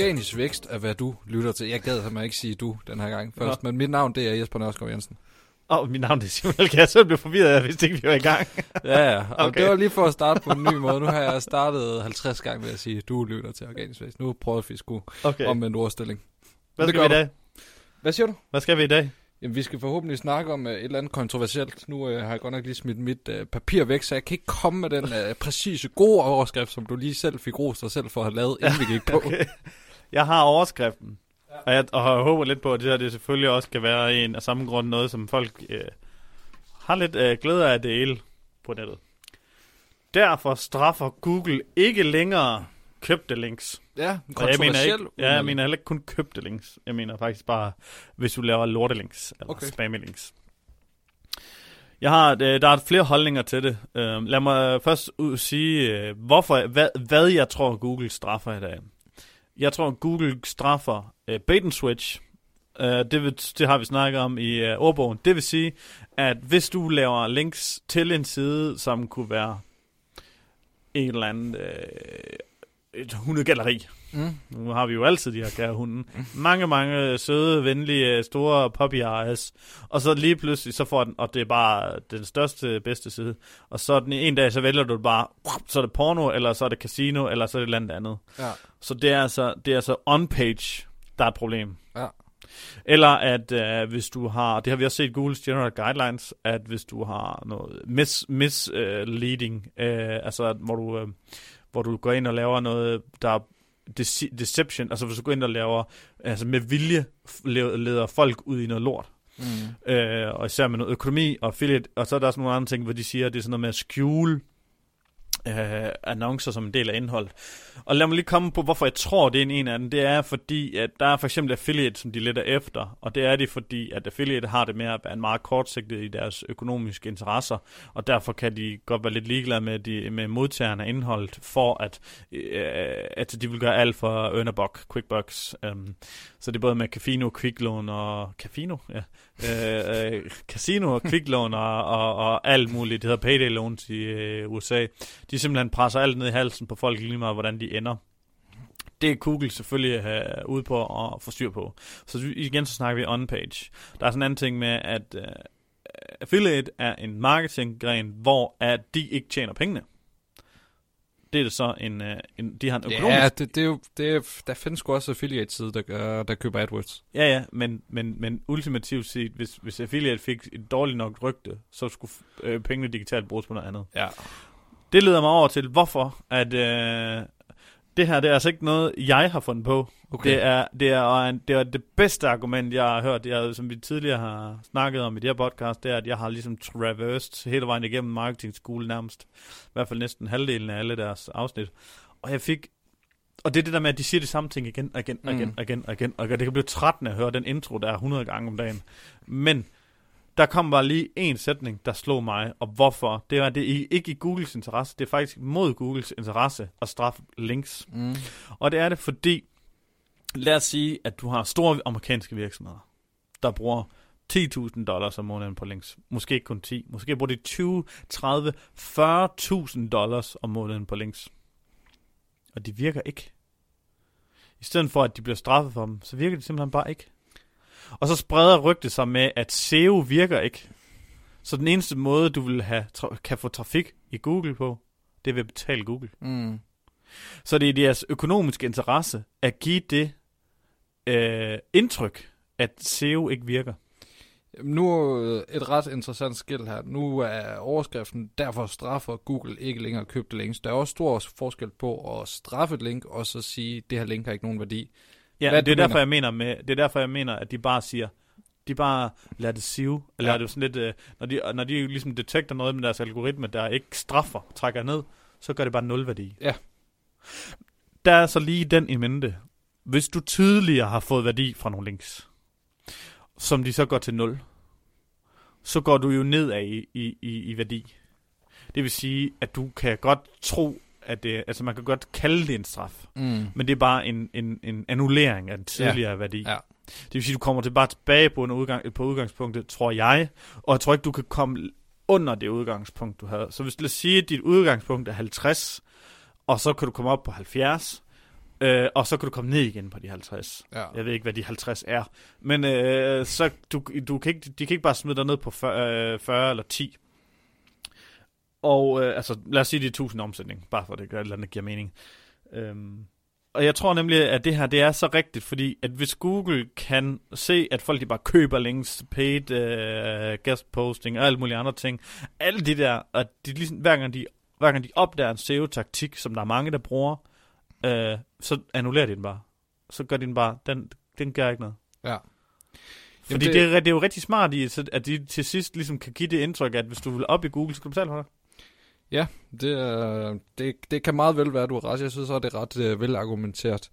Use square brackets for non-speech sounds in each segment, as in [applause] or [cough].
Organisk vækst er, hvad du lytter til. Jeg gad simpelthen ikke sige du den her gang først, men mit navn det er Jesper Nørskov Jensen. Åh, oh, mit navn er Simon Elke. Jeg selv blev forvirret, jeg vidste ikke, vi var i gang. [laughs] Ja, ja. Og Okay. det var lige for at starte på en ny måde. Nu har jeg startet 50 gange ved at sige, du lytter til Organisk vækst. Nu prøver vi sgu Okay. om en ordstilling. Hvad det skal vi i dag? Hvad siger du? Hvad skal vi i dag? Jamen, vi skal forhåbentlig snakke om uh, et eller andet kontroversielt. Nu uh, har jeg godt nok lige smidt mit uh, papir væk, så jeg kan ikke komme med den uh, præcise gode overskrift, som du lige selv fik rost dig selv for at have lavet, inden vi gik på. [laughs] Okay. Jeg har overskriften. Og jeg, og jeg håber lidt på, at det her det selvfølgelig også kan være en af samme grund noget, som folk øh, har lidt øh, glæde af at dele på nettet. Derfor straffer Google ikke længere købte links. Ja, Og jeg mener, ikke, ja, jeg mener heller ikke kun købte links. Jeg mener faktisk bare, hvis du laver lortelinks eller Okay. okay. spammy links. Jeg har, øh, der er flere holdninger til det. Øh, lad mig først ud sige, øh, hvorfor, hvad, hvad jeg tror, Google straffer i dag. Jeg tror, Google straffer øh, bait and switch. Øh, det, vil, det har vi snakket om i øh, ordbogen. Det vil sige, at hvis du laver links til en side, som kunne være en eller anden øh, et hundegalleri, Mm. nu har vi jo altid de her kære hunde. Mange, mange søde, venlige, store puppy eyes. Og så lige pludselig, så får den, og det er bare den største, bedste side. Og så den en dag, så vælger du bare, så er det porno, eller så er det casino, eller så er det et eller andet andet. Ja. Så det er altså, det er altså on-page, der er et problem. Ja. Eller at øh, hvis du har, det har vi også set Googles General Guidelines, at hvis du har noget mis, misleading, øh, altså hvor du, øh, hvor du går ind og laver noget, der er dece- deception, altså hvis du går ind og laver, altså med vilje leder folk ud i noget lort, Mm. øh, og især med noget økonomi og affiliate, og så er der også nogle andre ting, hvor de siger, at det er sådan noget med at skjule øh, annoncer som en del af indholdet. Og lad mig lige komme på, hvorfor jeg tror, det er en, en af dem. Det er fordi, at der er for eksempel affiliate, som de leder efter, og det er det fordi, at affiliate har det med at være meget kortsigtet i deres økonomiske interesser, og derfor kan de godt være lidt ligeglade med, de, med modtagerne af indholdet, for at, øh, at de vil gøre alt for at earn a buck, quick bucks. Um, så det er både med Cafino, Kviklån og... Cafino? Ja. Øh, øh, casino og kviklån og, og, og alt muligt. Det hedder payday loans i øh, USA. De simpelthen presser alt ned i halsen på folk lige meget, hvordan de ender. Det er Google selvfølgelig øh, ude på at få styr på. Så igen så snakker vi on-page. Der er sådan en anden ting med, at øh, affiliate er en marketinggren, hvor at de ikke tjener pengene. Det er det så en, uh, en de har en økonomisk Ja, det, det er jo, det er, der findes sgu også affiliate-side, der, gør, der køber AdWords. Ja, ja, men, men, men ultimativt set, hvis, hvis affiliate fik et dårligt nok rygte, så skulle øh, pengene digitalt bruges på noget andet. Ja. Det leder mig over til, hvorfor at øh, det her det er altså ikke noget, jeg har fundet på. Okay. Det, er, det, er, det er det bedste argument, jeg har hørt, jeg, som vi tidligere har snakket om i det her podcast, det er, at jeg har ligesom traversed hele vejen igennem marketing school nærmest. I hvert fald næsten halvdelen af alle deres afsnit. Og jeg fik og det er det der med, at de siger de samme ting igen og igen og igen Mm. igen og igen. Og det kan blive trættende at høre den intro, der er 100 gange om dagen. Men der kom bare lige en sætning, der slog mig. Og hvorfor? Det er, det ikke i Googles interesse. Det er faktisk mod Googles interesse at straffe links. Mm. Og det er det, fordi lad os sige, at du har store amerikanske virksomheder, der bruger 10.000 dollars om måneden på links. Måske ikke kun 10. Måske bruger de 20, 30, 40.000 dollars om måneden på links. Og de virker ikke. I stedet for, at de bliver straffet for dem, så virker de simpelthen bare ikke. Og så spreder rygtet sig med, at SEO virker ikke. Så den eneste måde, du vil have, tra- kan få trafik i Google på, det er ved at betale Google. Mm. Så det er deres økonomiske interesse at give det øh, indtryk, at SEO ikke virker. Nu et ret interessant skill her. Nu er overskriften, derfor straffer Google ikke længere købte links. Der er også stor forskel på at straffe et link, og så sige, det her link har ikke nogen værdi. Ja, Hvad det er derfor, mener? jeg mener med, det er derfor, jeg mener, at de bare siger, de bare lader det sive, eller Ja. det sådan lidt, øh, når de, når de ligesom detekter noget med deres algoritme, der ikke straffer, trækker ned, så gør det bare nul værdi. Ja. Der er så lige den i mente. Hvis du tydeligere har fået værdi fra nogle links, som de så går til nul, så går du jo nedad i, i, i, i værdi. Det vil sige, at du kan godt tro, at det, altså man kan godt kalde det en straf, Mm. men det er bare en, en, en annullering af den tidligere ja. værdi. Ja. Det vil sige, at du kommer til bare tilbage på, en udgang, på udgangspunktet, tror jeg, og jeg tror ikke, du kan komme under det udgangspunkt, du havde. Så hvis lad os sige, at dit udgangspunkt er 50, og så kan du komme op på 70, Øh, og så kan du komme ned igen på de 50. Ja. Jeg ved ikke, hvad de 50 er. Men øh, så du, du kan ikke, de kan ikke bare smide dig ned på 40, øh, 40 eller 10. Og øh, altså, lad os sige, det er 1000 omsætning, bare for at det gør et eller andet, giver mening. Øhm, og jeg tror nemlig, at det her, det er så rigtigt, fordi at hvis Google kan se, at folk de bare køber links, paid uh, guest posting og alle mulige andre ting, alle de der, at de ligesom, hver gang de, hver gang de opdager en SEO-taktik, som der er mange, der bruger, øh, så annullerer de den bare. Så gør de den bare, den, den gør ikke noget. Ja. Fordi det- det, det, er, det er jo rigtig smart i, at de til sidst ligesom kan give det indtryk, at hvis du vil op i Google, så skal du betale for det. Ja, det, er, det, det kan meget vel være, du har ret. Jeg synes også, det er ret øh, velargumenteret.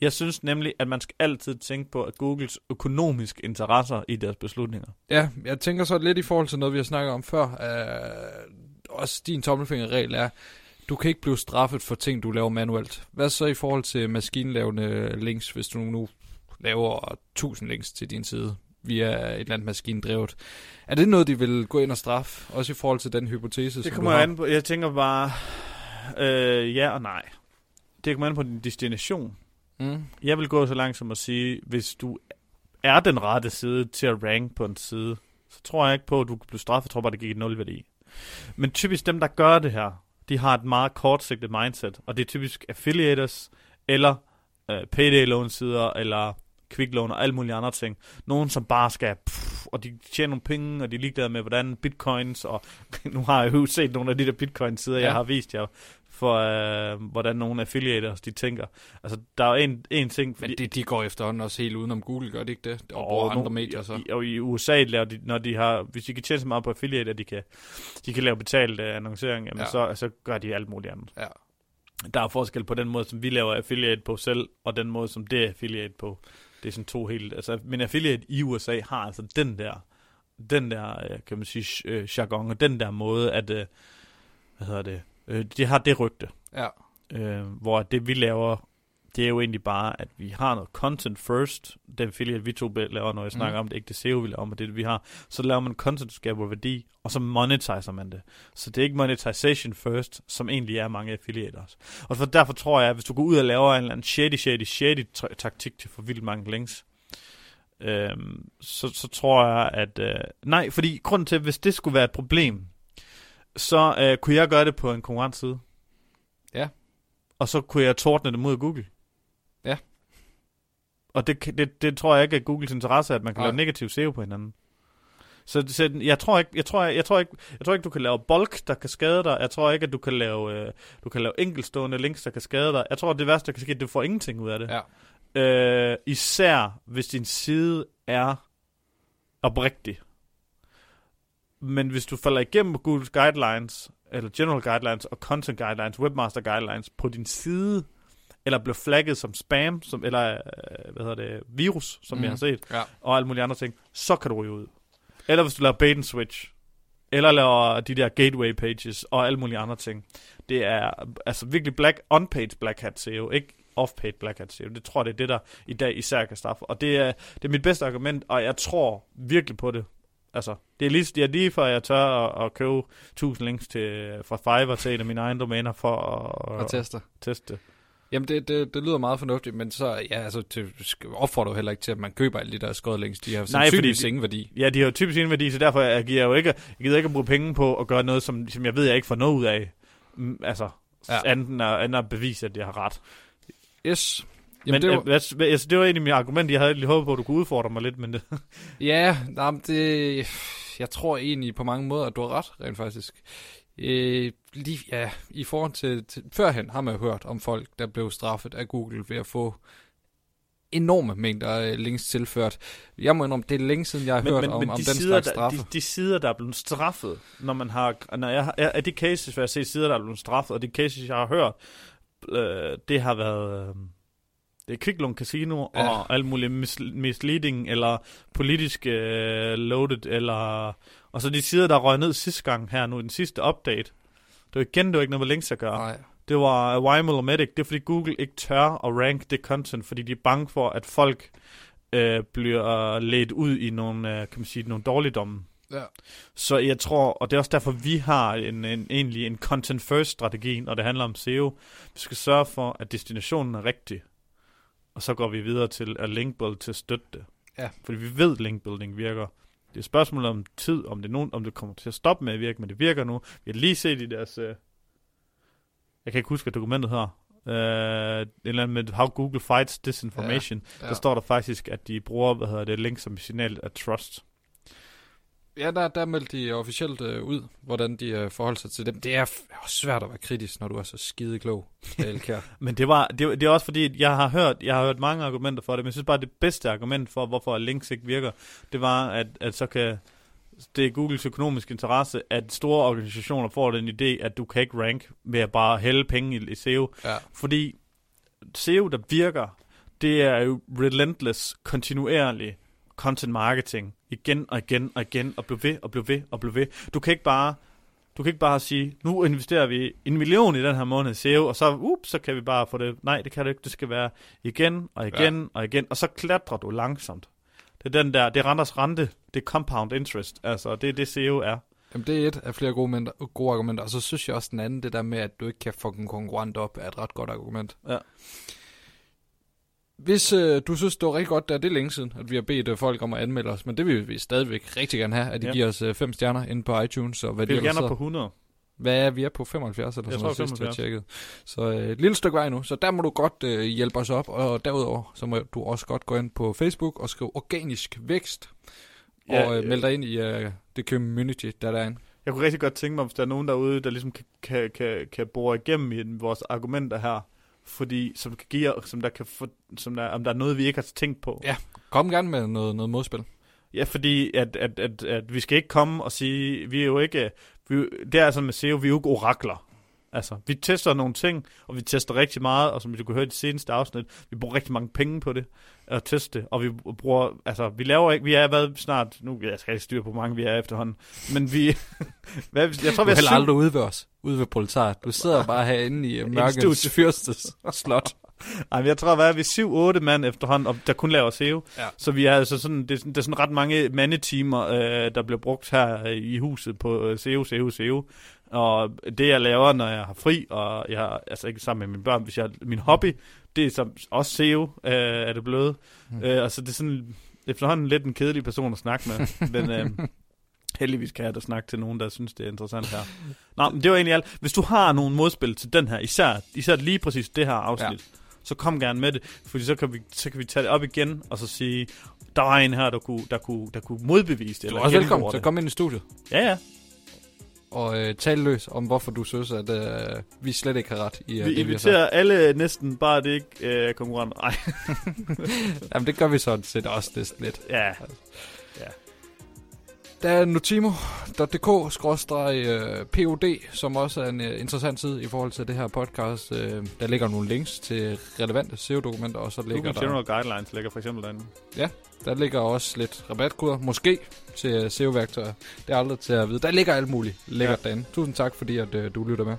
Jeg synes nemlig, at man skal altid tænke på, at Googles økonomiske interesser i deres beslutninger. Ja, jeg tænker så lidt i forhold til noget, vi har snakket om før. Øh, også din tommelfingerregel er, du kan ikke blive straffet for ting, du laver manuelt. Hvad så i forhold til maskinlavende links, hvis du nu laver 1000 links til din side via et eller andet maskindrevet? Er det noget, de vil gå ind og straffe, også i forhold til den hypotese, Det kommer an på, jeg tænker bare, øh, ja og nej. Det kommer an på din destination. Mm. Jeg vil gå så langt som at sige, hvis du er den rette side til at rank på en side, så tror jeg ikke på, at du kan blive straffet. Jeg tror bare, det gik et nul værdi. Men typisk dem, der gør det her, de har et meget kortsigtet mindset, og det er typisk affiliators, eller øh, payday loan sider, eller loan og alle mulige andre ting. Nogen, som bare skal, pff, og de tjener nogle penge, og de er ligeglade med, hvordan bitcoins, og [laughs] nu har jeg jo set nogle af de der bitcoin sider, ja. Jeg har vist jer, for øh, hvordan nogle affiliators, de tænker. Altså, der er jo en, en ting, Men de, de går efterhånden også helt udenom Google, gør de ikke det? Og, og bruger andre medier så. I, og i USA laver de, når de har, hvis de kan tjene så meget på affiliate, at de kan, de kan lave betalt uh, annoncering, jamen Ja. så, så gør de alt muligt andet. Ja. Der er forskel på den måde, som vi laver affiliate på selv, og den måde, som det er affiliate på. Det er sådan to helt, altså, men affiliate i USA har altså den der, den der, øh, kan man sige, øh, jargon, og den der måde, at, øh, hvad hedder det, øh, de har det rygte Ja. øh, hvor det vi laver, det er jo egentlig bare, at vi har noget content first, den affiliate vi to laver, når jeg snakker Mm. om det, ikke det SEO vi laver, men det vi har, så laver man content, skaber værdi, og så monetiserer man det. Så det er ikke monetization first, som egentlig er mange affiliators. Og for derfor tror jeg, at hvis du går ud og laver en eller anden shady, shady, shady taktik til for vildt mange links, øhm, så, så tror jeg, at... Øh, nej, fordi grunden til, hvis det skulle være et problem, så øh, kunne jeg gøre det på en konkurrentside. Ja. Og så kunne jeg tordne det mod Google. Og det, det, det tror jeg ikke er Googles interesse, at man kan Nej. lave negativ SEO på hinanden. Så, så jeg tror ikke, jeg tror, jeg, jeg tror ikke, jeg tror ikke, du kan lave bulk, der kan skade dig. Jeg tror ikke, at du kan lave, øh, du kan lave enkeltstående links, der kan skade dig. Jeg tror, at det værste, der kan ske, at du får ingenting ud af det. Ja. Øh, især hvis din side er oprigtig. Men hvis du falder igennem på Googles guidelines, eller general guidelines og content guidelines, webmaster guidelines på din side, eller bliver flagget som spam, som, eller øh, hvad hedder det, virus, som mm. jeg har set, Ja. og alle mulige andre ting, så kan du ryge ud. Eller hvis du laver bait and switch, eller laver de der gateway pages, og alle mulige andre ting. Det er altså virkelig black, on-page black hat SEO, ikke off-page black hat SEO. Det tror jeg, det er det, der i dag især kan straffe. Og det er, det er mit bedste argument, og jeg tror virkelig på det. Altså, det er lige, det er lige før jeg tør at, at købe 1000 links til, fra Fiverr til en af mine egne domæner for at, Og tester. teste det. Jamen, det, det, det lyder meget fornuftigt, men så, ja, altså, det opfordrer jo heller ikke til, at man køber alle de der skåret links. De har Nej, fordi- ingen værdi. Ja, de har typisk ingen værdi, så derfor jeg giver jeg jo ikke, jeg gider ikke at bruge penge på at gøre noget, som, som jeg ved, jeg ikke får noget ud af. Mm, altså, Ja. anden, at, anden at bevise, at jeg har ret. Yes. Jamen, men det var, det, var, altså, det var egentlig mit argument. Jeg havde lige håbet på, at du kunne udfordre mig lidt, men det, ja, nej, det, jeg tror egentlig på mange måder, at du har ret, rent faktisk. Øh, lige, ja, i forhold til, til, førhen har man jo hørt om folk, der blev straffet af Google ved at få enorme mængder af links tilført. Jeg må indrømme, det er længe siden, jeg har men, hørt men, om, men om de, den sider, slags der, straffe. de, de, sider, der er blevet straffet, når man har... Når jeg, har- af de cases, hvor jeg set sider, der er blevet straffet, og de cases, jeg har hørt, øh, det har været... Øh, det er Kviklund Casino Ja. og alt muligt mis- misleading, eller politisk øh, loaded, eller... Og så de sider, der røg ned sidste gang her nu, den sidste update. Det var igen, det var ikke noget med links at gøre. Nej. Det var og Medic. Det er fordi Google ikke tør at rank det content, fordi de er bange for, at folk øh, bliver ledt ud i nogle, øh, kan man sige, nogle dårligdomme. Ja. Så jeg tror, og det er også derfor, vi har en, en, egentlig en content first strategi, når det handler om SEO. Vi skal sørge for, at destinationen er rigtig, og så går vi videre til at linkbuild til at støtte det. Ja. Fordi vi ved, at linkbuilding virker. Det er et spørgsmål om tid, om det, nogen, om det kommer til at stoppe med at virke, men det virker nu. Vi har lige set i deres... Øh, jeg kan ikke huske, hvad dokumentet her. Øh, et eller andet med How Google Fights Disinformation. Ja, Ja. Der står der faktisk, at de bruger, hvad hedder det, link som signal af trust. Ja, der, der meldte de officielt øh, ud, hvordan de øh, forholder sig til dem. Det er f- svært at være kritisk, når du er så skide klog. [laughs] Men det, var, det, det er også fordi, jeg har hørt, jeg har hørt mange argumenter for det, men jeg synes bare, det bedste argument for, hvorfor links ikke virker, det var, at, at så kan det er Googles økonomiske interesse, at store organisationer får den idé, at du kan ikke rank ved at bare hælde penge i, i SEO. ja. Fordi SEO, der virker, det er jo relentless, kontinuerlig content marketing. Igen og igen og igen, og blive ved og blive ved og blive ved. Du kan ikke bare, du kan ikke bare sige, nu investerer vi en million i den her måned i SEO, og så, up, så kan vi bare få det. Nej, det kan du ikke. Det skal være igen og igen ja. og igen, og så klatrer du langsomt. Det er den der, det er renters rente, det er compound interest, altså det er det SEO er. Jamen, det er et af flere gode, argumenter, gode argumenter. Og så synes jeg også, den anden, det der med, at du ikke kan fucking en konkurrent op, er et ret godt argument. Ja. Hvis øh, du synes, det var rigtig godt, der er det længe siden, at vi har bedt øh, folk om at anmelde os, men det vil vi stadigvæk rigtig gerne have, at de Ja. giver os øh, fem stjerner inde på iTunes, og hvad Vi vil gerne på hedder. 100. Hvad er vi er på 75 eller Jeg sådan noget sidst, jeg 75. tjekkede. Så øh, et lille stykke vej nu, så der må du godt øh, hjælpe os op, og derudover, så må du også godt gå ind på Facebook og skrive organisk vækst, Ja, og øh, øh, melde dig ind i øh, det community, der er derinde. Jeg kunne rigtig godt tænke mig, hvis der er nogen derude, der ligesom kan, kan, kan, kan bore igennem i vores argumenter her, fordi som kan give, som der kan få, som der, om der er noget, vi ikke har tænkt på. Ja. Kom gerne med noget, noget modspil. Ja, fordi at, at, at, at vi skal ikke komme og sige, vi er jo ikke, vi, det er sådan med SEO, vi er jo ikke orakler. Altså, vi tester nogle ting, og vi tester rigtig meget, og som du kunne høre i det seneste afsnit, vi bruger rigtig mange penge på det, at teste det, og vi bruger, altså, vi laver ikke, vi er været snart, nu jeg skal ikke styre på, hvor mange vi er efterhånden, men vi, [laughs] hvad, jeg tror, Du vi er syv, aldrig ude ved os, ude ved proletariat. Du sidder bare herinde i [laughs] mørkets fyrstes slot. [laughs] Ej, jeg tror, hvad er vi? 7-8 mand efterhånden, og der kun laver SEO. Ja. Så vi er altså sådan, det, er sådan- det er sådan ret mange mandetimer, øh, der bliver brugt her øh, i huset på øh, SEO, SEO, SEO. Og det, jeg laver, når jeg har fri, og jeg har, altså ikke sammen med mine børn, hvis jeg min hobby, det er så også SEO, øh, er det blevet. Mm. Øh, altså, det er sådan efterhånden lidt en kedelig person at snakke med, [laughs] men øh, heldigvis kan jeg da snakke til nogen, der synes, det er interessant her. Nå, men det var egentlig alt. Hvis du har nogle modspil til den her, især, især lige præcis det her afsnit, ja. så kom gerne med det, fordi så kan, vi, så kan vi tage det op igen, og så sige, der var en her, der kunne, der kunne, der kunne modbevise det. Du er eller også velkommen at komme ind i studiet Ja, ja. Og øh, tale løs om, hvorfor du synes, at øh, vi slet ikke har ret i øh, Vi det, vi inviterer alle næsten, bare det ikke øh, konkurrenter. [laughs] Nej, Jamen, det gør vi sådan set også næsten lidt. ja. Der er notimo.dk-pod, som også er en uh, interessant side i forhold til det her podcast. Uh, der ligger nogle links til relevante SEO-dokumenter, og så ligger Google der, General Guidelines ligger for eksempel derinde. der ligger også lidt rabatkoder, måske til SEO-værktøjer. Det er aldrig til at vide. Der ligger alt muligt lækkert ja. derinde. Tusind tak, fordi at, uh, du lytter med.